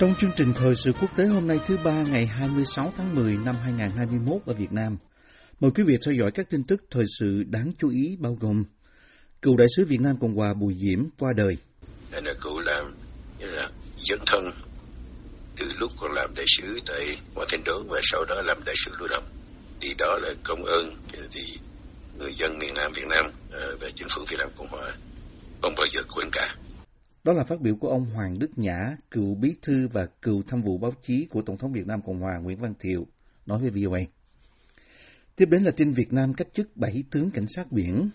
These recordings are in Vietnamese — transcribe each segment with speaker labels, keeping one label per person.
Speaker 1: Trong chương trình thời sự quốc tế hôm nay thứ ba ngày 26 tháng 10 năm 2021 ở Việt Nam, mời quý vị theo dõi các tin tức thời sự đáng chú ý bao gồm cựu đại sứ Việt Nam Cộng hòa Bùi Diễm qua đời,
Speaker 2: Đây là cựu làm như là dân thân từ lúc còn làm đại sứ tại Hoa Thành Đốn và sau đó làm đại sứ lưu động. Thì đó là công ơn thì người dân miền Nam Việt Nam ờ, và chính phủ Việt Nam Cộng Hòa không bao giờ quên cả.
Speaker 1: Đó là phát biểu của ông Hoàng Đức Nhã, cựu bí thư và cựu tham vụ báo chí của Tổng thống Việt Nam Cộng hòa Nguyễn Văn Thiệu, nói với VOA. Tiếp đến là tin Việt Nam cách chức 7 tướng cảnh sát biển.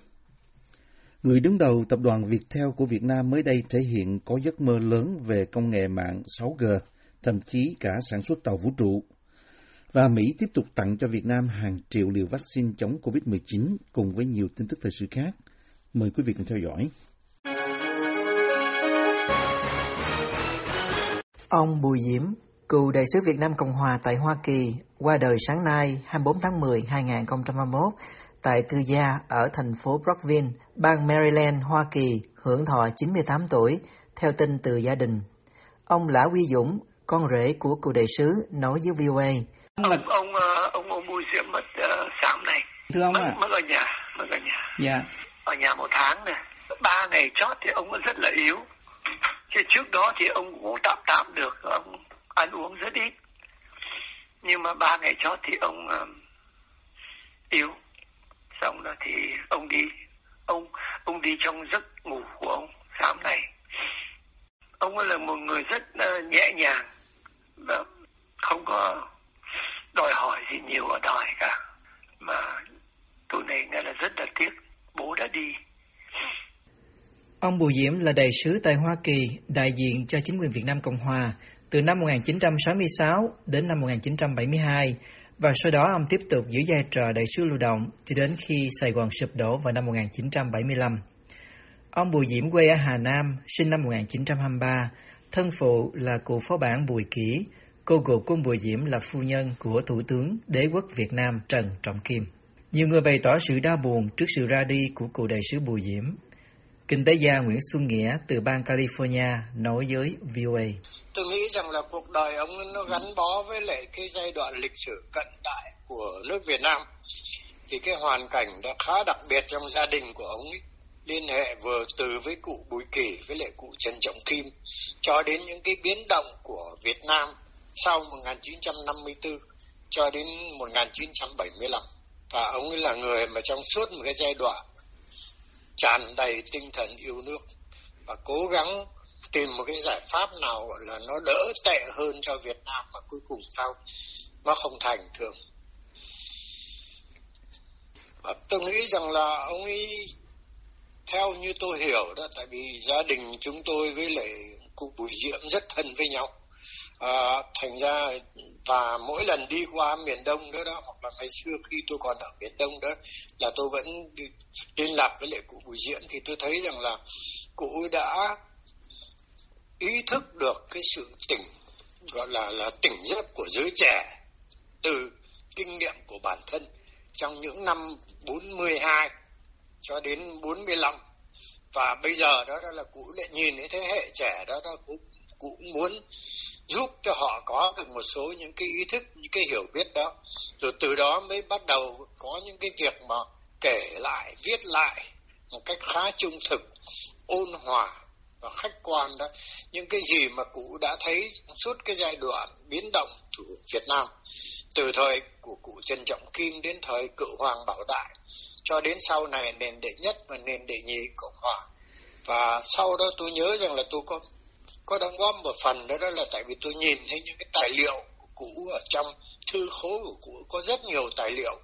Speaker 1: Người đứng đầu tập đoàn Viettel của Việt Nam mới đây thể hiện có giấc mơ lớn về công nghệ mạng 6G, thậm chí cả sản xuất tàu vũ trụ. Và Mỹ tiếp tục tặng cho Việt Nam hàng triệu liều vaccine chống COVID-19 cùng với nhiều tin tức thời sự khác. Mời quý vị cùng theo dõi.
Speaker 3: Ông Bùi Diễm, cựu đại sứ Việt Nam Cộng Hòa tại Hoa Kỳ, qua đời sáng nay 24 tháng 10 2021 tại tư gia ở thành phố Brockville, bang Maryland, Hoa Kỳ, hưởng thọ 98 tuổi, theo tin từ gia đình. Ông Lã Quy Dũng, con rể của cựu đại sứ, nói với VOA.
Speaker 4: ông ông ờ, ông ông Bùi Diệm mất uh, sáng này
Speaker 1: Thưa ông
Speaker 4: mất,
Speaker 1: ạ,
Speaker 4: mất ở nhà mất ở nhà.
Speaker 1: Dạ,
Speaker 4: ở nhà một tháng này ba ngày chót thì ông vẫn rất là yếu chứ trước đó thì ông cũng tạm tạm được ông ăn uống rất ít. Nhưng mà ba ngày chót thì ông ờ, yếu. Xong rồi thì ông đi ông ông đi trong giấc ngủ của ông sáng nay. Ông là một người rất uh, nhẹ nhàng và không có đòi hỏi gì nhiều ở đời cả. Mà tôi này nghe là rất là tiếc bố đã đi.
Speaker 3: Ông Bùi Diễm là đại sứ tại Hoa Kỳ, đại diện cho chính quyền Việt Nam Cộng Hòa từ năm 1966 đến năm 1972 và sau đó ông tiếp tục giữ vai trò đại sứ lưu động cho đến khi Sài Gòn sụp đổ vào năm 1975. Ông Bùi Diễm quê ở Hà Nam, sinh năm 1923, thân phụ là cụ phó bản Bùi Kỷ, cô cụ cung Bùi Diễm là phu nhân của Thủ tướng Đế quốc Việt Nam Trần Trọng Kim. Nhiều người bày tỏ sự đau buồn trước sự ra đi của cụ đại sứ Bùi Diễm. Kinh tế gia Nguyễn Xuân Nghĩa từ bang California nói với VOA.
Speaker 5: tôi nghĩ rằng là cuộc đời ông nó gắn bó với lại cái giai đoạn lịch sử cận đại của nước Việt Nam. Thì cái hoàn cảnh đã khá đặc biệt trong gia đình của ông ấy. Liên hệ vừa từ với cụ Bùi Kỳ với lại cụ Trần Trọng Kim cho đến những cái biến động của Việt Nam sau 1954 cho đến 1975 và ông ấy là người mà trong suốt một cái giai đoạn tràn đầy tinh thần yêu nước và cố gắng tìm một cái giải pháp nào gọi là nó đỡ tệ hơn cho Việt Nam mà cuối cùng sao nó không thành thường. Và tôi nghĩ rằng là ông ấy, theo như tôi hiểu đó, tại vì gia đình chúng tôi với lại cụ Bùi Diệm rất thân với nhau. À, thành ra và mỗi lần đi qua miền Đông nữa đó hoặc là ngày xưa khi tôi còn ở miền Đông đó là tôi vẫn liên lạc với lại cụ Bùi diễn thì tôi thấy rằng là cụ đã ý thức được cái sự tỉnh gọi là là tỉnh giấc của giới trẻ từ kinh nghiệm của bản thân trong những năm 42 cho đến 45 và bây giờ đó, đó là cụ lại nhìn thấy thế hệ trẻ đó đó cũng cũng muốn giúp cho họ có được một số những cái ý thức, những cái hiểu biết đó. Rồi từ đó mới bắt đầu có những cái việc mà kể lại, viết lại một cách khá trung thực, ôn hòa và khách quan đó. Những cái gì mà cụ đã thấy suốt cái giai đoạn biến động của Việt Nam, từ thời của cụ Trần Trọng Kim đến thời cựu Hoàng Bảo Đại, cho đến sau này nền đệ nhất và nền đệ nhị Cộng Hòa. Và sau đó tôi nhớ rằng là tôi có có đóng góp một phần đó, đó là tại vì tôi nhìn thấy những cái tài liệu cũ ở trong thư khố của cụ có rất nhiều tài liệu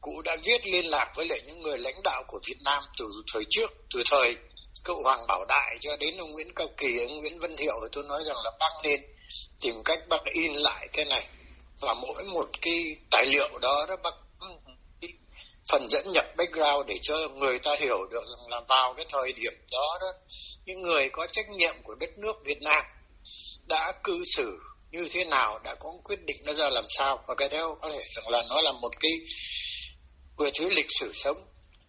Speaker 5: cụ đã viết liên lạc với lại những người lãnh đạo của Việt Nam từ thời trước từ thời cựu Hoàng Bảo Đại cho đến ông Nguyễn Cao Kỳ, ông Nguyễn Văn Thiệu tôi nói rằng là bác nên tìm cách bác in lại cái này. Và mỗi một cái tài liệu đó đó bác phần dẫn nhập background để cho người ta hiểu được rằng là vào cái thời điểm đó đó những người có trách nhiệm của đất nước Việt Nam đã cư xử như thế nào, đã có quyết định nó ra làm sao, và cái đó có thể rằng là nó là một cái vừa thứ lịch sử sống.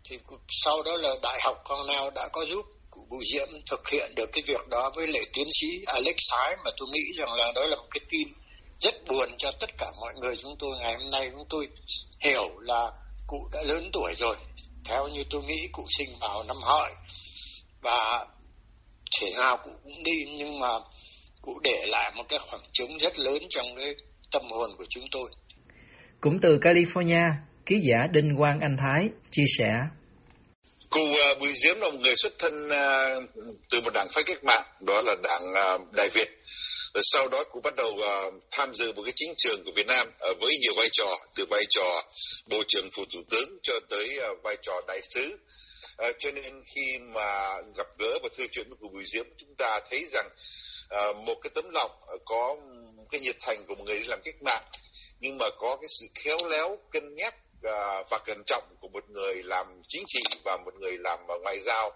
Speaker 5: Thì sau đó là đại học Cornell đã có giúp cụ Bùi Diễm thực hiện được cái việc đó với lệ tiến sĩ Alex Thái, mà tôi nghĩ rằng là đó là một cái tin rất buồn cho tất cả mọi người. Chúng tôi ngày hôm nay chúng tôi hiểu là cụ đã lớn tuổi rồi. Theo như tôi nghĩ, cụ sinh vào năm hợi, và thể nào cụ cũng đi nhưng mà cụ để lại một cái khoảng trống rất lớn trong cái tâm hồn của chúng tôi
Speaker 3: Cũng từ California, ký giả Đinh Quang Anh Thái chia sẻ.
Speaker 6: Cụ uh, Bùi Diễm là một người xuất thân uh, từ một đảng phái cách mạng, đó là đảng uh, Đại Việt. Rồi sau đó cụ bắt đầu uh, tham dự một cái chính trường của Việt Nam uh, với nhiều vai trò, từ vai trò Bộ trưởng Phủ Thủ tướng cho tới uh, vai trò đại sứ. À, cho nên khi mà gặp gỡ và thư chuyện với cụ Bùi Diễm, chúng ta thấy rằng à, một cái tấm lòng ờ, có cái nhiệt thành của một người đi làm cách mạng, nhưng mà có cái sự khéo léo, cân nhắc à, và cẩn trọng của một người làm chính trị và một người làm ngoại giao.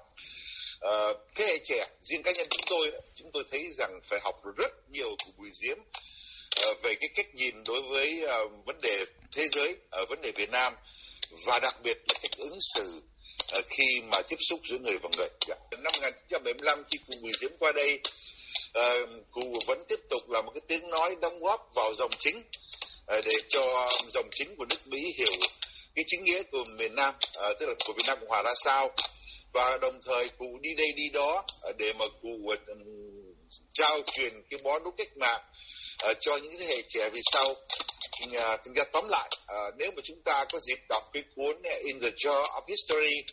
Speaker 6: à, thế hệ trẻ, riêng cá nhân chúng tôi, chúng tôi thấy rằng phải học rất nhiều của Bùi Diễm à, về cái cách nhìn đối với à, vấn đề thế giới, à, vấn đề Việt Nam và đặc biệt là cách ứng xử khi mà tiếp xúc giữa người và người. Dạ. Năm 1975 khi cụ Bùi Diễm qua đây, uh, cụ vẫn tiếp tục là một cái tiếng nói đóng góp vào dòng chính uh, để cho dòng chính của nước Mỹ hiểu cái chính nghĩa của miền Nam, uh, tức là của Việt Nam Cộng Hòa ra sao và đồng thời cụ đi đây đi đó để mà cụ trao truyền cái bó đúc cách mạng cho những thế hệ trẻ về sau. Uh, thực ra tóm lại, uh, nếu mà chúng ta có dịp đọc cái cuốn uh, In the Jar of History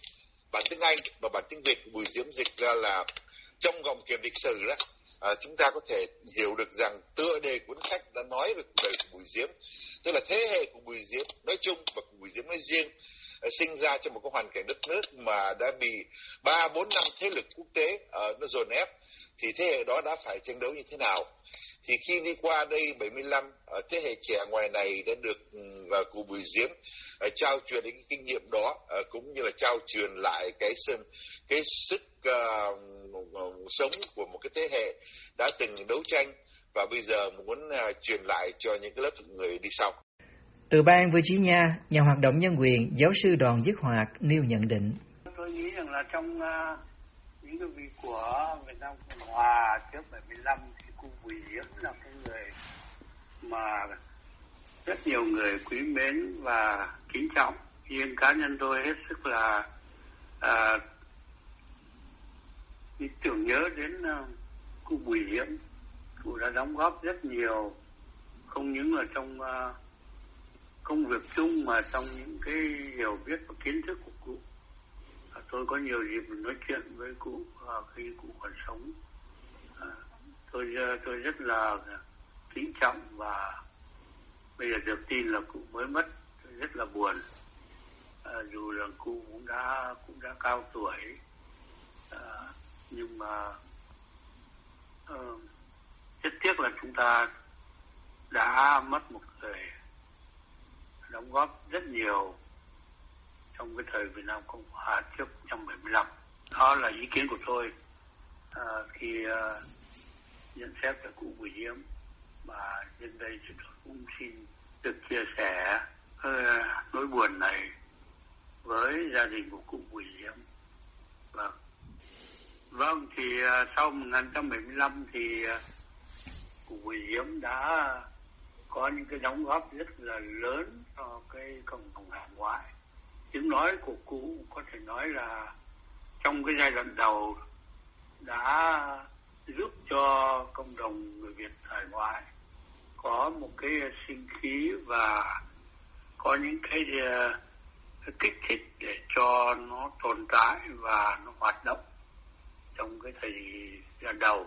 Speaker 6: bản tiếng Anh và bản tiếng Việt của Bùi Diễm dịch ra là trong gọng kiểm lịch sử đó, à, chúng ta có thể hiểu được rằng tựa đề cuốn sách đã nói về cuộc đời của Bùi Diễm, tức là thế hệ của Bùi Diễm nói chung và của Bùi Diễm nói riêng à, sinh ra trong một cái hoàn cảnh đất nước mà đã bị ba bốn năm thế lực quốc tế uh, nó dồn ép thì thế hệ đó đã phải tranh đấu như thế nào? Thì khi đi qua đây 75 ở thế hệ trẻ ngoài này đã được và cụ Bùi Diễm uh, trao truyền đến cái kinh nghiệm đó uh, cũng như là trao truyền lại cái sân cái sức uh, sống của một cái thế hệ đã từng đấu tranh và bây giờ muốn uh, truyền lại cho những cái lớp người đi sau.
Speaker 3: Từ bang Virginia, nhà hoạt động nhân quyền, giáo sư Đoàn Dứt Hoạt nêu nhận định.
Speaker 7: Tôi nghĩ rằng là trong uh, những cái vị của Việt Nam Cộng Hòa trước 75 thì cụ Bùi Diễm là cái người mà rất nhiều người quý mến và kính trọng. Riêng cá nhân tôi hết sức là à, tưởng nhớ đến uh, cụ Bùi Diễm. Cụ đã đóng góp rất nhiều, không những là trong uh, công việc chung mà trong những cái hiểu biết và kiến thức của cụ à, tôi có nhiều dịp nói chuyện với cụ uh, khi cụ còn sống tôi ờ, tôi rất là kính trọng và bây giờ được tin là cụ mới mất. Tôi rất là buồn. À, dù là cụ cũng đã cũng đã cao tuổi. À, nhưng mà à, rất tiếc là chúng ta đã mất một người đóng góp rất nhiều trong cái thời Việt Nam Cộng Hòa trước 1975. Đó là ý kiến của tôi. À, khi à, nhận xét về cụ Bùi Diễm và nhân đây chúng tôi cũng xin được chia sẻ uh, nỗi buồn này với gia đình của cụ Bùi Diễm. Vâng. Vâng thì uh, sau 1975 thì uh, cụ Bùi Diễm đã có những cái đóng góp rất là lớn cho cái cộng đồng hải ngoại tiếng nói của cụ có thể nói là trong cái giai đoạn đầu đã giúp cho cộng đồng người Việt hải ngoại có một cái sinh khí và có những cái, cái kích thích để cho nó tồn tại và nó hoạt động trong cái thời gian đầu.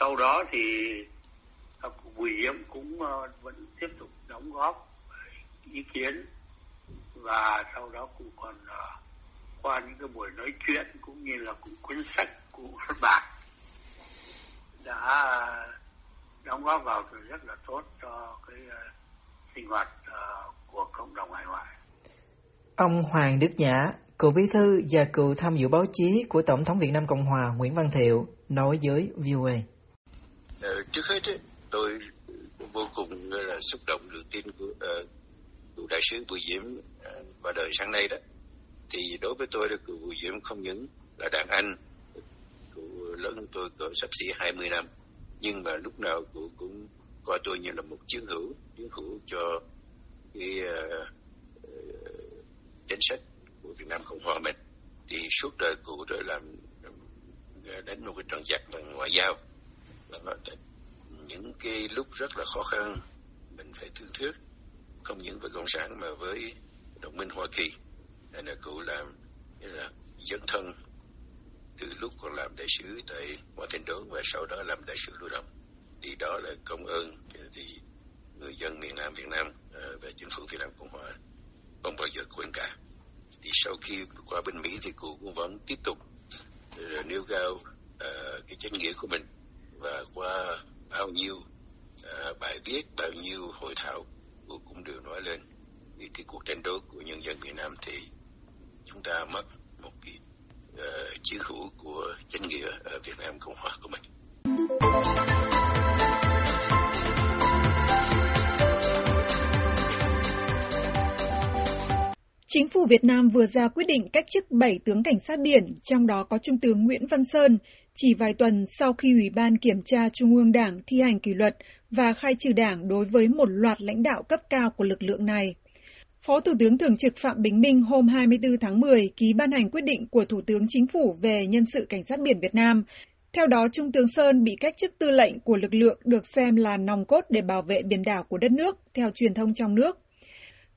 Speaker 7: Sau đó thì ờ, Bùi Diễm cũng ờ, vẫn tiếp tục đóng góp ý kiến và sau đó cũng còn qua những cái buổi nói chuyện cũng như là cũng cuốn sách cũng xuất bản đã đóng góp vào rất là tốt cho cái uh, sinh hoạt uh, của cộng đồng hải ngoại.
Speaker 3: Ông Hoàng Đức Nhã, cựu bí thư và cựu tham dự báo chí của Tổng thống Việt Nam Cộng Hòa Nguyễn Văn Thiệu nói với VOA.
Speaker 2: Ờ, trước hết ấy, tôi vô cùng là xúc động được tin của uh, cựu đại sứ Bùi Diễm uh, qua đời sáng nay đó. Thì đối với tôi là cựu Bùi Diễm không những là đàn anh, cựu lớn tôi cỡ sắp xỉ 20 năm, nhưng mà lúc nào cụ cũng coi tôi như là một chiến hữu, chiến hữu cho cái uh, uh, chính sách của Việt Nam Cộng Hòa mình. Thì suốt đời cụ đã làm đánh một cái trận giặc bằng ngoại giao. Những cái lúc rất là khó khăn mình phải thương thuyết không những với cộng sản mà với đồng minh hoa kỳ. Nên là cụ làm như là dân thân từ lúc còn làm đại sứ tại Washington và sau đó làm đại sứ lưu động. Thì đó là công ơn thì người dân miền Nam Việt Nam ờ, và chính phủ Việt Nam Cộng Hòa không bao giờ quên cả. Thì sau khi qua bên Mỹ thì cụ cũng vẫn tiếp tục nêu cao uh, cái trách nghĩa của mình và qua bao nhiêu uh, bài viết bao nhiêu hội thảo cụ cũng đều nói lên. Thì cái cuộc tranh đấu của nhân dân Việt Nam thì chúng ta mất Ờ, chiến hữu của chính nghĩa ở Việt Nam Cộng Hòa của mình.
Speaker 8: Chính phủ Việt Nam vừa ra quyết định cách chức 7 tướng cảnh sát biển, trong đó có Trung tướng Nguyễn Văn Sơn, chỉ vài tuần sau khi Ủy ban Kiểm tra Trung ương Đảng thi hành kỷ luật và khai trừ đảng đối với một loạt lãnh đạo cấp cao của lực lượng này. Phó Thủ tướng Thường trực Phạm Bình Minh hôm 24 tháng 10 ký ban hành quyết định của Thủ tướng Chính phủ về nhân sự cảnh sát biển Việt Nam. Theo đó, Trung tướng Sơn bị cách chức tư lệnh của lực lượng được xem là nòng cốt để bảo vệ biển đảo của đất nước, theo truyền thông trong nước.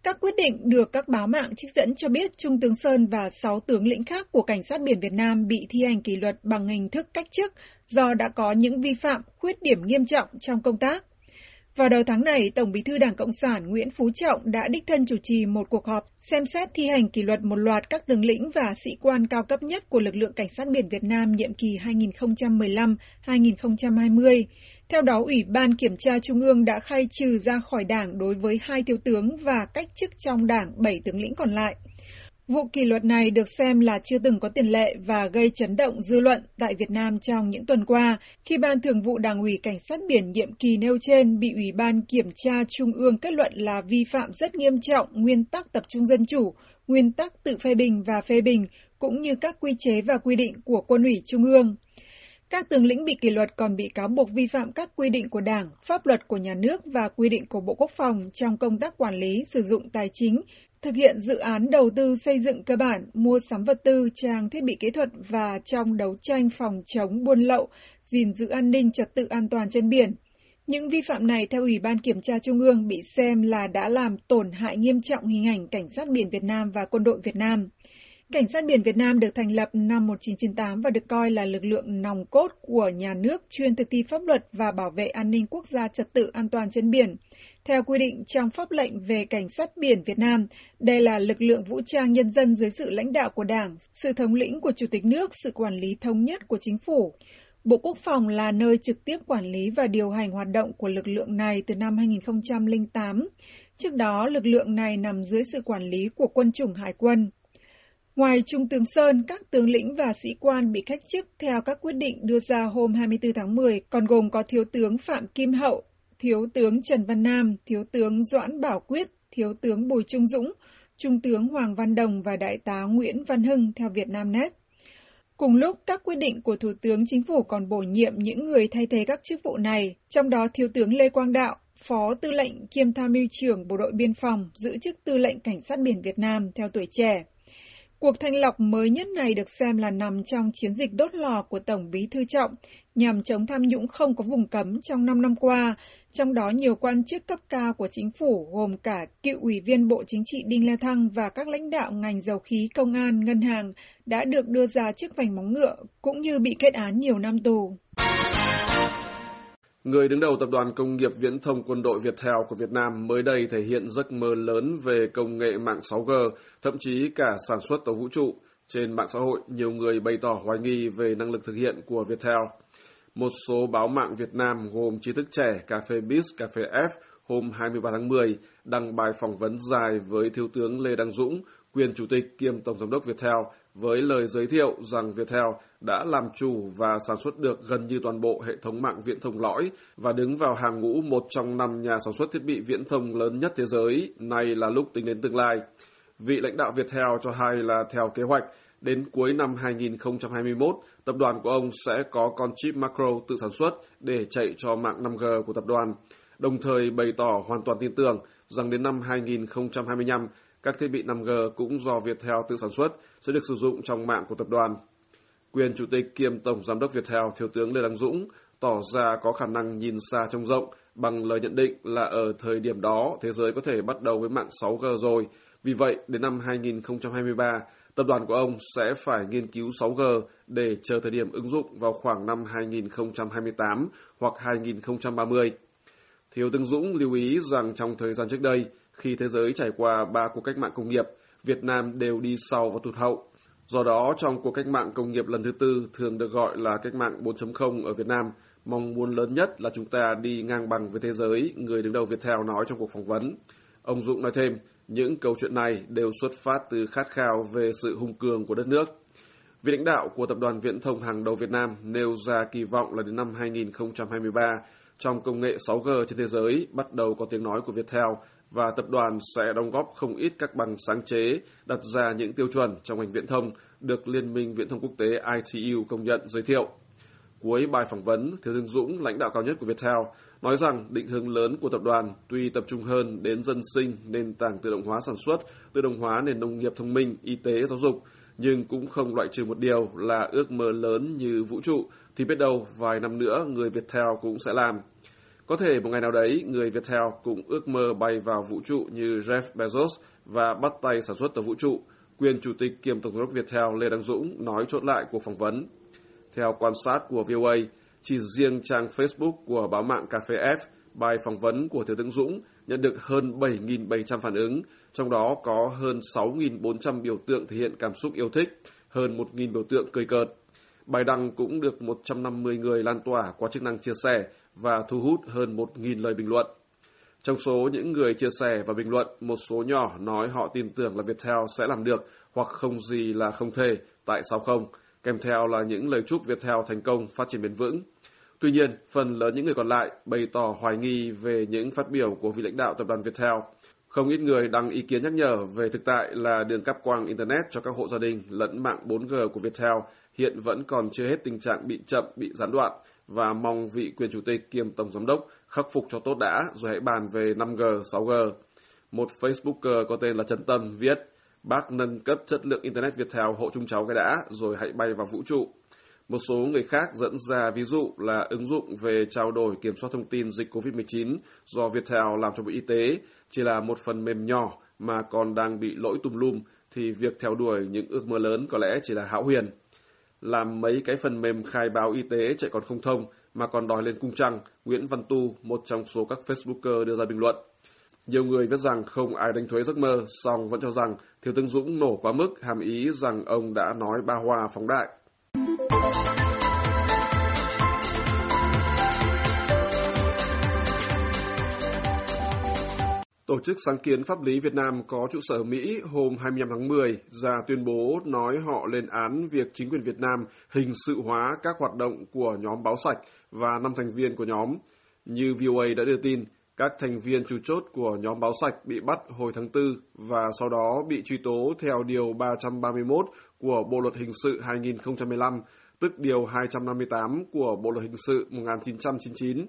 Speaker 8: Các quyết định được các báo mạng trích dẫn cho biết Trung tướng Sơn và 6 tướng lĩnh khác của Cảnh sát biển Việt Nam bị thi hành kỷ luật bằng hình thức cách chức do đã có những vi phạm, khuyết điểm nghiêm trọng trong công tác. Vào đầu tháng này, Tổng bí thư Đảng Cộng sản Nguyễn Phú Trọng đã đích thân chủ trì một cuộc họp xem xét thi hành kỷ luật một loạt các tướng lĩnh và sĩ quan cao cấp nhất của lực lượng Cảnh sát biển Việt Nam nhiệm kỳ 2015-2020. Theo đó, Ủy ban Kiểm tra Trung ương đã khai trừ ra khỏi đảng đối với hai thiếu tướng và cách chức trong đảng bảy tướng lĩnh còn lại. Vụ kỷ luật này được xem là chưa từng có tiền lệ và gây chấn động dư luận tại Việt Nam trong những tuần qua, khi Ban Thường vụ Đảng ủy Cảnh sát biển nhiệm kỳ nêu trên bị Ủy ban Kiểm tra Trung ương kết luận là vi phạm rất nghiêm trọng nguyên tắc tập trung dân chủ, nguyên tắc tự phê bình và phê bình, cũng như các quy chế và quy định của Quân ủy Trung ương. Các tướng lĩnh bị kỷ luật còn bị cáo buộc vi phạm các quy định của Đảng, pháp luật của nhà nước và quy định của Bộ Quốc phòng trong công tác quản lý sử dụng tài chính, thực hiện dự án đầu tư xây dựng cơ bản, mua sắm vật tư, trang thiết bị kỹ thuật và trong đấu tranh phòng chống buôn lậu, gìn giữ an ninh trật tự an toàn trên biển. Những vi phạm này theo Ủy ban Kiểm tra Trung ương bị xem là đã làm tổn hại nghiêm trọng hình ảnh cảnh sát biển Việt Nam và quân đội Việt Nam. Cảnh sát biển Việt Nam được thành lập năm 1998 và được coi là lực lượng nòng cốt của nhà nước chuyên thực thi pháp luật và bảo vệ an ninh quốc gia trật tự an toàn trên biển. Theo quy định trong pháp lệnh về cảnh sát biển Việt Nam, đây là lực lượng vũ trang nhân dân dưới sự lãnh đạo của Đảng, sự thống lĩnh của Chủ tịch nước, sự quản lý thống nhất của chính phủ. Bộ Quốc phòng là nơi trực tiếp quản lý và điều hành hoạt động của lực lượng này từ năm 2008. Trước đó, lực lượng này nằm dưới sự quản lý của quân chủng hải quân. Ngoài Trung tướng Sơn, các tướng lĩnh và sĩ quan bị cách chức theo các quyết định đưa ra hôm 24 tháng 10 còn gồm có Thiếu tướng Phạm Kim Hậu, Thiếu tướng Trần Văn Nam, Thiếu tướng Doãn Bảo Quyết, Thiếu tướng Bùi Trung Dũng, Trung tướng Hoàng Văn Đồng và Đại tá Nguyễn Văn Hưng theo Việt Nam Net. Cùng lúc, các quyết định của Thủ tướng Chính phủ còn bổ nhiệm những người thay thế các chức vụ này, trong đó Thiếu tướng Lê Quang Đạo, Phó Tư lệnh kiêm tham mưu trưởng Bộ đội Biên phòng, giữ chức Tư lệnh Cảnh sát biển Việt Nam theo tuổi trẻ. Cuộc thanh lọc mới nhất này được xem là nằm trong chiến dịch đốt lò của Tổng bí thư Trọng nhằm chống tham nhũng không có vùng cấm trong 5 năm qua, trong đó nhiều quan chức cấp cao của chính phủ gồm cả cựu ủy viên Bộ Chính trị Đinh La Thăng và các lãnh đạo ngành dầu khí, công an, ngân hàng đã được đưa ra trước vành móng ngựa cũng như bị kết án nhiều năm tù.
Speaker 9: Người đứng đầu Tập đoàn Công nghiệp Viễn thông Quân đội Viettel của Việt Nam mới đây thể hiện giấc mơ lớn về công nghệ mạng 6G, thậm chí cả sản xuất tàu vũ trụ. Trên mạng xã hội, nhiều người bày tỏ hoài nghi về năng lực thực hiện của Viettel. Một số báo mạng Việt Nam gồm trí thức trẻ Cà phê Biz, Cà phê F hôm 23 tháng 10 đăng bài phỏng vấn dài với Thiếu tướng Lê Đăng Dũng, quyền chủ tịch kiêm tổng giám đốc Viettel với lời giới thiệu rằng Viettel đã làm chủ và sản xuất được gần như toàn bộ hệ thống mạng viễn thông lõi và đứng vào hàng ngũ một trong năm nhà sản xuất thiết bị viễn thông lớn nhất thế giới, nay là lúc tính đến tương lai. Vị lãnh đạo Viettel cho hay là theo kế hoạch, đến cuối năm 2021, tập đoàn của ông sẽ có con chip macro tự sản xuất để chạy cho mạng 5G của tập đoàn, đồng thời bày tỏ hoàn toàn tin tưởng rằng đến năm 2025, các thiết bị 5G cũng do Viettel tự sản xuất sẽ được sử dụng trong mạng của tập đoàn. Quyền Chủ tịch kiêm Tổng Giám đốc Viettel Thiếu tướng Lê Đăng Dũng tỏ ra có khả năng nhìn xa trông rộng bằng lời nhận định là ở thời điểm đó thế giới có thể bắt đầu với mạng 6G rồi. Vì vậy, đến năm 2023, tập đoàn của ông sẽ phải nghiên cứu 6G để chờ thời điểm ứng dụng vào khoảng năm 2028 hoặc 2030. Thiếu tướng Dũng lưu ý rằng trong thời gian trước đây, khi thế giới trải qua ba cuộc cách mạng công nghiệp, Việt Nam đều đi sau và tụt hậu. Do đó, trong cuộc cách mạng công nghiệp lần thứ tư thường được gọi là cách mạng 4.0 ở Việt Nam, mong muốn lớn nhất là chúng ta đi ngang bằng với thế giới, người đứng đầu Viettel nói trong cuộc phỏng vấn. Ông Dũng nói thêm, những câu chuyện này đều xuất phát từ khát khao về sự hung cường của đất nước. Vị lãnh đạo của tập đoàn viễn thông hàng đầu Việt Nam nêu ra kỳ vọng là đến năm 2023, trong công nghệ 6G trên thế giới bắt đầu có tiếng nói của Viettel và tập đoàn sẽ đóng góp không ít các bằng sáng chế, đặt ra những tiêu chuẩn trong ngành viễn thông được Liên minh Viễn thông Quốc tế ITU công nhận giới thiệu. Cuối bài phỏng vấn, Thiếu tướng Dũng, lãnh đạo cao nhất của Viettel, nói rằng định hướng lớn của tập đoàn tuy tập trung hơn đến dân sinh, nền tảng tự động hóa sản xuất, tự động hóa nền nông nghiệp thông minh, y tế, giáo dục, nhưng cũng không loại trừ một điều là ước mơ lớn như vũ trụ, thì biết đâu vài năm nữa người Viettel cũng sẽ làm. Có thể một ngày nào đấy, người Viettel cũng ước mơ bay vào vũ trụ như Jeff Bezos và bắt tay sản xuất tàu vũ trụ. Quyền Chủ tịch kiêm Tổng giám đốc Viettel Lê Đăng Dũng nói chốt lại cuộc phỏng vấn. Theo quan sát của VOA, chỉ riêng trang Facebook của báo mạng Cà phê F, bài phỏng vấn của Thiếu tướng Dũng nhận được hơn 7.700 phản ứng, trong đó có hơn 6.400 biểu tượng thể hiện cảm xúc yêu thích, hơn 1.000 biểu tượng cười cợt. Bài đăng cũng được 150 người lan tỏa qua chức năng chia sẻ và thu hút hơn 1.000 lời bình luận. Trong số những người chia sẻ và bình luận, một số nhỏ nói họ tin tưởng là Viettel sẽ làm được hoặc không gì là không thể, tại sao không? Kèm theo là những lời chúc Viettel thành công phát triển bền vững. Tuy nhiên, phần lớn những người còn lại bày tỏ hoài nghi về những phát biểu của vị lãnh đạo tập đoàn Viettel. Không ít người đăng ý kiến nhắc nhở về thực tại là đường cáp quang Internet cho các hộ gia đình lẫn mạng 4G của Viettel hiện vẫn còn chưa hết tình trạng bị chậm, bị gián đoạn và mong vị quyền chủ tịch kiêm tổng giám đốc khắc phục cho tốt đã rồi hãy bàn về 5G, 6G. Một Facebooker có tên là Trần Tâm viết Bác nâng cấp chất lượng Internet Viettel hộ chung cháu cái đã rồi hãy bay vào vũ trụ. Một số người khác dẫn ra ví dụ là ứng dụng về trao đổi kiểm soát thông tin dịch COVID-19 do Viettel làm cho Bộ Y tế chỉ là một phần mềm nhỏ mà còn đang bị lỗi tùm lum thì việc theo đuổi những ước mơ lớn có lẽ chỉ là hão huyền. Làm mấy cái phần mềm khai báo y tế chạy còn không thông mà còn đòi lên cung trăng, Nguyễn Văn Tu, một trong số các Facebooker đưa ra bình luận. Nhiều người viết rằng không ai đánh thuế giấc mơ, song vẫn cho rằng Thiếu tướng Dũng nổ quá mức, hàm ý rằng ông đã nói ba hoa phóng đại. Tổ chức sáng kiến pháp lý Việt Nam có trụ sở Mỹ hôm 25 tháng 10 ra tuyên bố nói họ lên án việc chính quyền Việt Nam hình sự hóa các hoạt động của nhóm báo sạch và năm thành viên của nhóm. Như VOA đã đưa tin, các thành viên chủ chốt của nhóm báo sạch bị bắt hồi tháng 4 và sau đó bị truy tố theo Điều 331 của Bộ Luật Hình sự 2015, tức Điều 258 của Bộ Luật Hình sự 1999.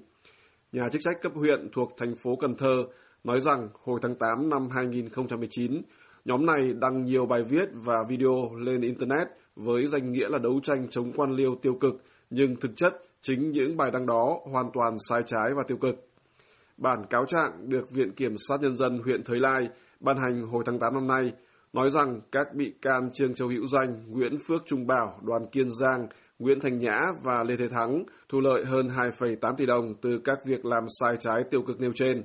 Speaker 9: Nhà chức trách cấp huyện thuộc thành phố Cần Thơ nói rằng hồi tháng 8 năm 2019, nhóm này đăng nhiều bài viết và video lên Internet với danh nghĩa là đấu tranh chống quan liêu tiêu cực, nhưng thực chất chính những bài đăng đó hoàn toàn sai trái và tiêu cực. Bản cáo trạng được Viện Kiểm sát Nhân dân huyện Thới Lai ban hành hồi tháng 8 năm nay, nói rằng các bị can Trương Châu Hữu Danh, Nguyễn Phước Trung Bảo, Đoàn Kiên Giang, Nguyễn Thành Nhã và Lê Thế Thắng thu lợi hơn 2,8 tỷ đồng từ các việc làm sai trái tiêu cực nêu trên.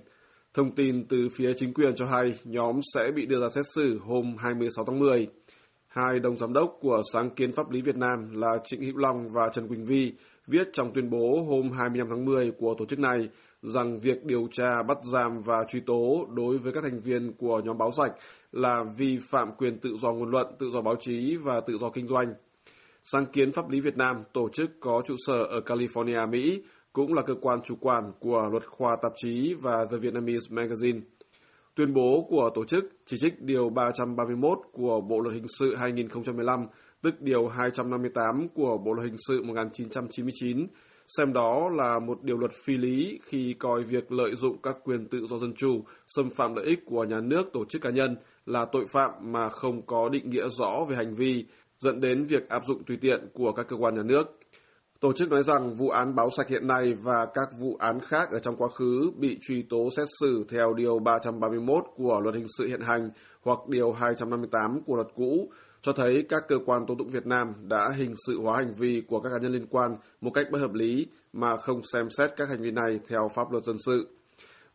Speaker 9: Thông tin từ phía chính quyền cho hay nhóm sẽ bị đưa ra xét xử hôm 26 tháng 10. Hai đồng giám đốc của sáng kiến pháp lý Việt Nam là Trịnh Hữu Long và Trần Quỳnh Vi viết trong tuyên bố hôm 25 tháng 10 của tổ chức này rằng việc điều tra, bắt giam và truy tố đối với các thành viên của nhóm báo sạch là vi phạm quyền tự do ngôn luận, tự do báo chí và tự do kinh doanh. Sáng kiến pháp lý Việt Nam, tổ chức có trụ sở ở California, Mỹ, cũng là cơ quan chủ quản của luật khoa tạp chí và The Vietnamese Magazine. Tuyên bố của tổ chức chỉ trích Điều 331 của Bộ Luật Hình sự 2015, tức Điều 258 của Bộ Luật Hình sự 1999, xem đó là một điều luật phi lý khi coi việc lợi dụng các quyền tự do dân chủ, xâm phạm lợi ích của nhà nước tổ chức cá nhân là tội phạm mà không có định nghĩa rõ về hành vi, dẫn đến việc áp dụng tùy tiện của các cơ quan nhà nước. Tổ chức nói rằng vụ án báo sạch hiện nay và các vụ án khác ở trong quá khứ bị truy tố xét xử theo Điều 331 của Luật Hình sự hiện hành hoặc Điều 258 của luật cũ, cho thấy các cơ quan tố tụng Việt Nam đã hình sự hóa hành vi của các cá nhân liên quan một cách bất hợp lý mà không xem xét các hành vi này theo pháp luật dân sự.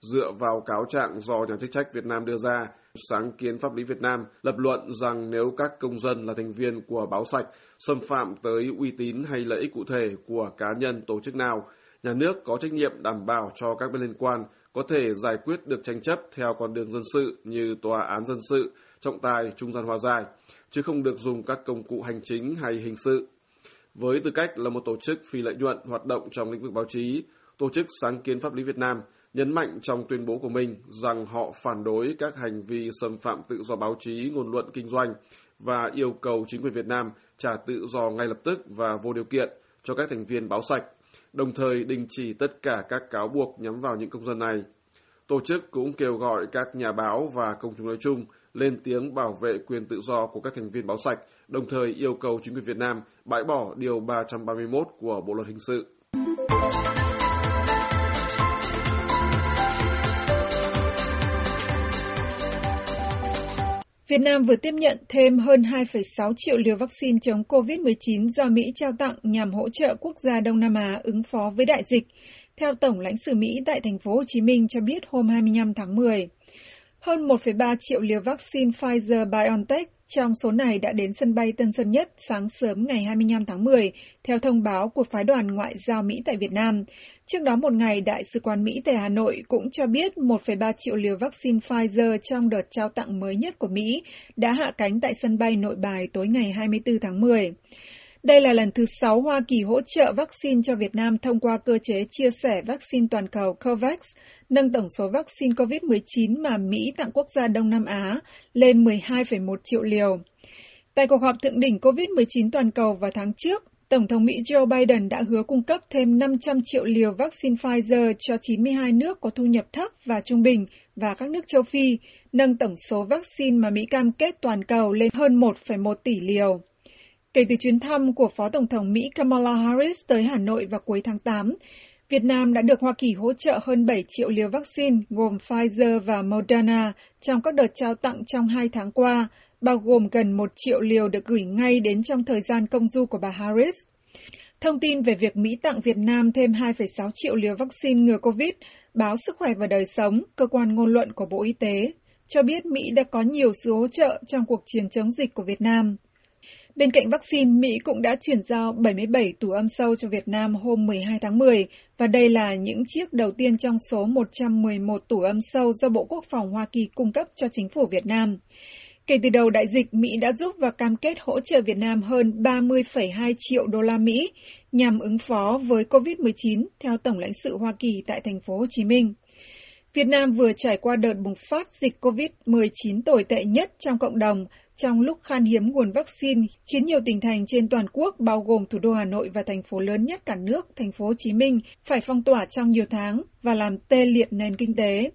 Speaker 9: Dựa vào cáo trạng do nhà chức trách Việt Nam đưa ra, sáng kiến pháp lý Việt Nam lập luận rằng nếu các công dân là thành viên của báo sạch xâm phạm tới uy tín hay lợi ích cụ thể của cá nhân tổ chức nào, nhà nước có trách nhiệm đảm bảo cho các bên liên quan có thể giải quyết được tranh chấp theo con đường dân sự như tòa án dân sự, trọng tài, trung gian hòa giải, chứ không được dùng các công cụ hành chính hay hình sự. Với tư cách là một tổ chức phi lợi nhuận hoạt động trong lĩnh vực báo chí, Tổ chức Sáng kiến Pháp lý Việt Nam nhấn mạnh trong tuyên bố của mình rằng họ phản đối các hành vi xâm phạm tự do báo chí, ngôn luận kinh doanh và yêu cầu chính quyền Việt Nam trả tự do ngay lập tức và vô điều kiện cho các thành viên báo sạch, đồng thời đình chỉ tất cả các cáo buộc nhắm vào những công dân này. Tổ chức cũng kêu gọi các nhà báo và công chúng nói chung lên tiếng bảo vệ quyền tự do của các thành viên báo sạch, đồng thời yêu cầu chính quyền Việt Nam bãi bỏ Điều 331 của Bộ Luật Hình sự.
Speaker 8: Việt Nam vừa tiếp nhận thêm hơn 2,6 triệu liều vaccine chống COVID-19 do Mỹ trao tặng nhằm hỗ trợ quốc gia Đông Nam Á ứng phó với đại dịch, theo Tổng lãnh sự Mỹ tại thành phố Hồ Chí Minh cho biết hôm 25 tháng 10. Hơn 1,3 triệu liều vaccine Pfizer-BioNTech trong số này đã đến sân bay Tân Sơn Nhất sáng sớm ngày 25 tháng 10, theo thông báo của phái đoàn ngoại giao Mỹ tại Việt Nam. Trước đó một ngày, Đại sứ quán Mỹ tại Hà Nội cũng cho biết 1,3 triệu liều vaccine Pfizer trong đợt trao tặng mới nhất của Mỹ đã hạ cánh tại sân bay nội bài tối ngày 24 tháng 10. Đây là lần thứ sáu Hoa Kỳ hỗ trợ vaccine cho Việt Nam thông qua cơ chế chia sẻ vaccine toàn cầu COVAX, nâng tổng số vaccine COVID-19 mà Mỹ tặng quốc gia Đông Nam Á lên 12,1 triệu liều. Tại cuộc họp thượng đỉnh COVID-19 toàn cầu vào tháng trước, Tổng thống Mỹ Joe Biden đã hứa cung cấp thêm 500 triệu liều vaccine Pfizer cho 92 nước có thu nhập thấp và trung bình và các nước châu Phi, nâng tổng số vaccine mà Mỹ cam kết toàn cầu lên hơn 1,1 tỷ liều. Kể từ chuyến thăm của Phó Tổng thống Mỹ Kamala Harris tới Hà Nội vào cuối tháng 8, Việt Nam đã được Hoa Kỳ hỗ trợ hơn 7 triệu liều vaccine gồm Pfizer và Moderna trong các đợt trao tặng trong hai tháng qua, bao gồm gần 1 triệu liều được gửi ngay đến trong thời gian công du của bà Harris. Thông tin về việc Mỹ tặng Việt Nam thêm 2,6 triệu liều vaccine ngừa COVID, báo Sức khỏe và Đời sống, cơ quan ngôn luận của Bộ Y tế, cho biết Mỹ đã có nhiều sự hỗ trợ trong cuộc chiến chống dịch của Việt Nam. Bên cạnh vaccine, Mỹ cũng đã chuyển giao 77 tủ âm sâu cho Việt Nam hôm 12 tháng 10, và đây là những chiếc đầu tiên trong số 111 tủ âm sâu do Bộ Quốc phòng Hoa Kỳ cung cấp cho chính phủ Việt Nam. Kể từ đầu đại dịch, Mỹ đã giúp và cam kết hỗ trợ Việt Nam hơn 30,2 triệu đô la Mỹ nhằm ứng phó với COVID-19, theo Tổng lãnh sự Hoa Kỳ tại thành phố Hồ Chí Minh. Việt Nam vừa trải qua đợt bùng phát dịch COVID-19 tồi tệ nhất trong cộng đồng trong lúc khan hiếm nguồn vaccine khiến nhiều tỉnh thành trên toàn quốc bao gồm thủ đô Hà Nội và thành phố lớn nhất cả nước, thành phố Hồ Chí Minh phải phong tỏa trong nhiều tháng và làm tê liệt nền kinh tế.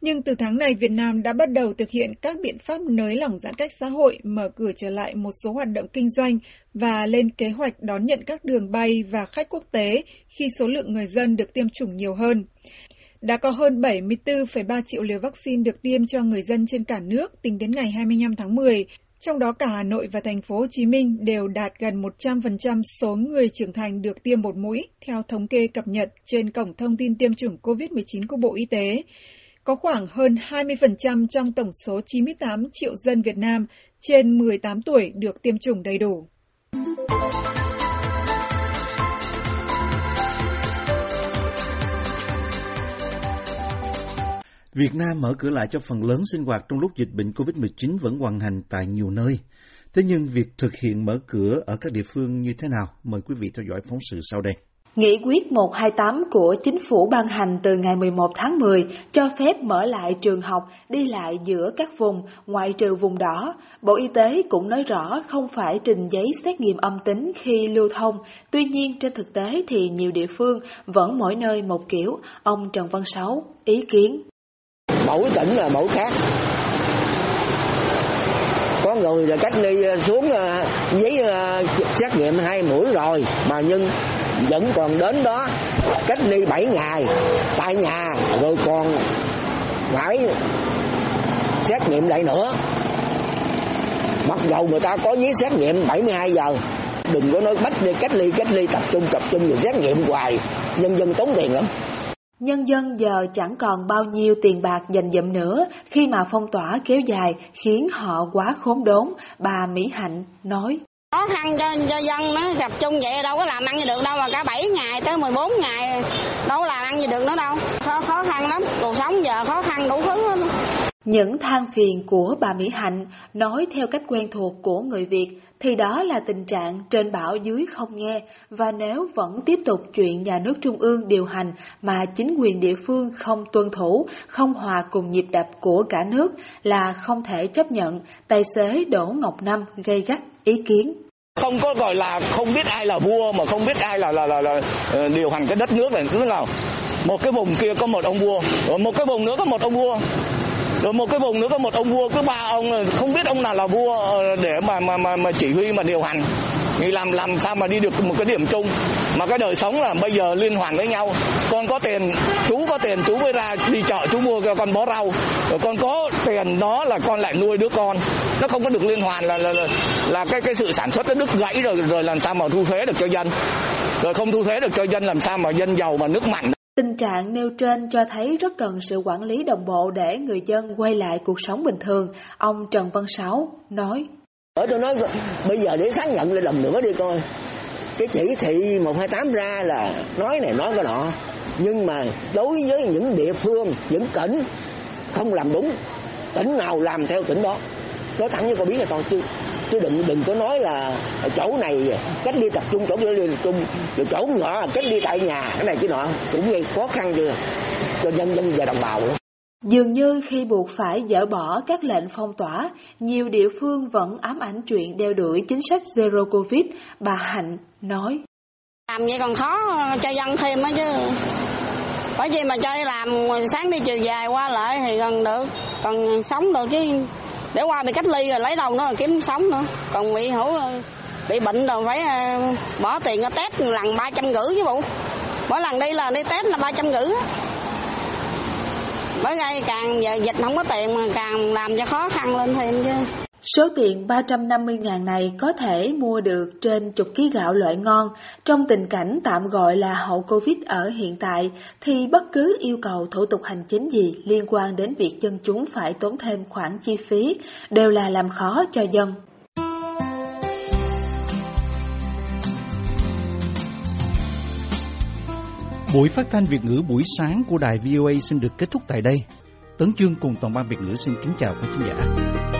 Speaker 8: Nhưng từ tháng này, Việt Nam đã bắt đầu thực hiện các biện pháp nới lỏng giãn cách xã hội, mở cửa trở lại một số hoạt động kinh doanh và lên kế hoạch đón nhận các đường bay và khách quốc tế khi số lượng người dân được tiêm chủng nhiều hơn. Đã có hơn 74,3 triệu liều vaccine được tiêm cho người dân trên cả nước tính đến ngày 25 tháng 10, trong đó cả Hà Nội và thành phố Hồ Chí Minh đều đạt gần 100% số người trưởng thành được tiêm một mũi, theo thống kê cập nhật trên cổng thông tin tiêm chủng COVID-19 của Bộ Y tế. Có khoảng hơn 20% trong tổng số 98 triệu dân Việt Nam trên 18 tuổi được tiêm chủng đầy đủ.
Speaker 1: Việt Nam mở cửa lại cho phần lớn sinh hoạt trong lúc dịch bệnh COVID-19 vẫn hoàn hành tại nhiều nơi. Thế nhưng việc thực hiện mở cửa ở các địa phương như thế nào? Mời quý vị theo dõi phóng sự sau đây.
Speaker 10: Nghị quyết 128 của chính phủ ban hành từ ngày 11 tháng 10 cho phép mở lại trường học, đi lại giữa các vùng, ngoại trừ vùng đỏ. Bộ Y tế cũng nói rõ không phải trình giấy xét nghiệm âm tính khi lưu thông. Tuy nhiên, trên thực tế thì nhiều địa phương vẫn mỗi nơi một kiểu. Ông Trần Văn Sáu, ý kiến.
Speaker 11: Mỗi tỉnh là mỗi khác. Có người là cách ly ờ, xuống ờ, giấy ờ, xét nghiệm hai mũi rồi, mà nhưng vẫn còn đến đó, cách ly 7 ngày, tại nhà, rồi còn phải xét nghiệm lại nữa mặc dầu người ta có giấy xét nghiệm 72 giờ, đừng có nói bắt đi, cách ly cách ly, tập trung tập trung, rồi xét nghiệm hoài, nhân dân tốn tiền lắm
Speaker 10: Nhân dân giờ chẳng còn bao nhiêu tiền bạc dành dụm nữa khi mà phong tỏa kéo dài khiến họ quá khốn đốn, bà Mỹ Hạnh nói.
Speaker 12: Khó khăn cho, cho dân nó tập trung vậy đâu có làm ăn gì được đâu mà cả 7 ngày tới 14 ngày đâu có làm ăn gì được nữa đâu. Khó, khó khăn lắm, cuộc sống giờ khó khăn đủ khó.
Speaker 10: Những than phiền của bà Mỹ Hạnh nói theo cách quen thuộc của người Việt thì đó là tình trạng trên bảo dưới không nghe và nếu vẫn tiếp tục chuyện nhà nước trung ương điều hành mà chính quyền địa phương không tuân thủ, không hòa cùng nhịp đập của cả nước là không thể chấp nhận, tài xế Đỗ Ngọc Năm gây gắt ý kiến.
Speaker 13: Không có gọi là không biết ai là vua mà không biết ai là là là, là, ờ, điều hành cái đất nước này. Cứ nào một cái vùng kia có một ông vua một cái vùng nữa có một ông vua rồi một cái vùng nữa có một ông vua cứ ba ông không biết ông nào là vua ờ, để mà mà mà, mà chỉ huy mà điều hành. Thì làm làm sao mà đi được một cái điểm chung? Mà cái đời sống là bây giờ liên hoàn với nhau. Con có tiền chú có tiền chú mới ra đi chợ chú mua cho con bó rau. Rồi con có tiền đó là con lại nuôi đứa con. Nó không có được liên hoàn là là là, là cái cái sự sản xuất nó đứt gãy rồi rồi làm sao mà thu thuế được cho dân. Rồi không thu thuế được cho dân làm sao mà dân giàu mà nước mạnh
Speaker 10: Tình trạng nêu trên cho thấy rất cần sự quản lý đồng bộ để người dân quay lại cuộc sống bình thường, ông Trần Văn Sáu nói.
Speaker 11: Ở tôi nói bây giờ để xác nhận lại lần nữa đi coi. Cái chỉ thị 128 ra là nói này nói cái nọ. Nhưng mà đối với những địa phương, những tỉnh không làm đúng, tỉnh nào làm theo tỉnh đó. Nói thẳng với cô biết là thôi chứ chứ đừng đừng có nói là chỗ này cách ly tập trung chỗ kia tập trung rồi chỗ nọ cách ly tại nhà cái này cái nọ cũng gây khó khăn cho cho nhân dân và đồng bào.
Speaker 10: Dường như khi buộc phải dỡ bỏ các lệnh phong tỏa, nhiều địa phương vẫn ám ảnh chuyện đeo đuổi chính sách Zero Covid, bà Hạnh nói.
Speaker 12: Làm vậy còn khó cho dân thêm á chứ. Bởi vì mà cho đi làm sáng đi chiều dài qua lại thì gần được, còn sống được chứ để qua bị cách ly rồi lấy đâu nó kiếm sống nữa. Còn bị hữu bị bệnh rồi phải à, bỏ tiền ở test lần ba trăm rưỡi chứ bộ. Mỗi lần đi là đi test là ba trăm rưỡi bởi ngay càng giờ dịch không có tiền mà càng làm cho khó khăn lên thêm chứ.
Speaker 10: Số tiền 350.000 này có thể mua được trên chục ký gạo loại ngon. Trong tình cảnh tạm gọi là hậu Covid ở hiện tại, thì bất cứ yêu cầu thủ tục hành chính gì liên quan đến việc dân chúng phải tốn thêm khoản chi phí đều là làm khó cho dân.
Speaker 1: Buổi phát thanh Việt ngữ buổi sáng của đài VOA xin được kết thúc tại đây. Tấn Chương cùng toàn ban Việt ngữ xin kính chào quý khán giả.